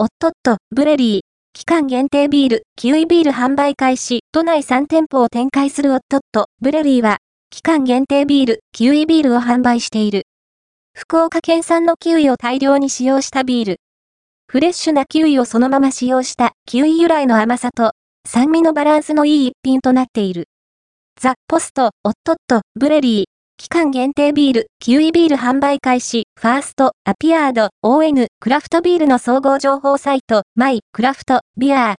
おっとっと、ブレリー。期間限定ビール、キウイビール販売開始。都内3店舗を展開するおっとっと、ブレリーは、期間限定ビール、キウイビールを販売している。福岡県産のキウイを大量に使用したビール。フレッシュなキウイをそのまま使用したキウイ由来の甘さと酸味のバランスのいい一品となっている。ザ・ポスト、オットット、ブレリー。期間限定ビール、キウイビール販売開始、ファースト、アピアード、ON、クラフトビールの総合情報サイト、マイ、クラフト、ビアー、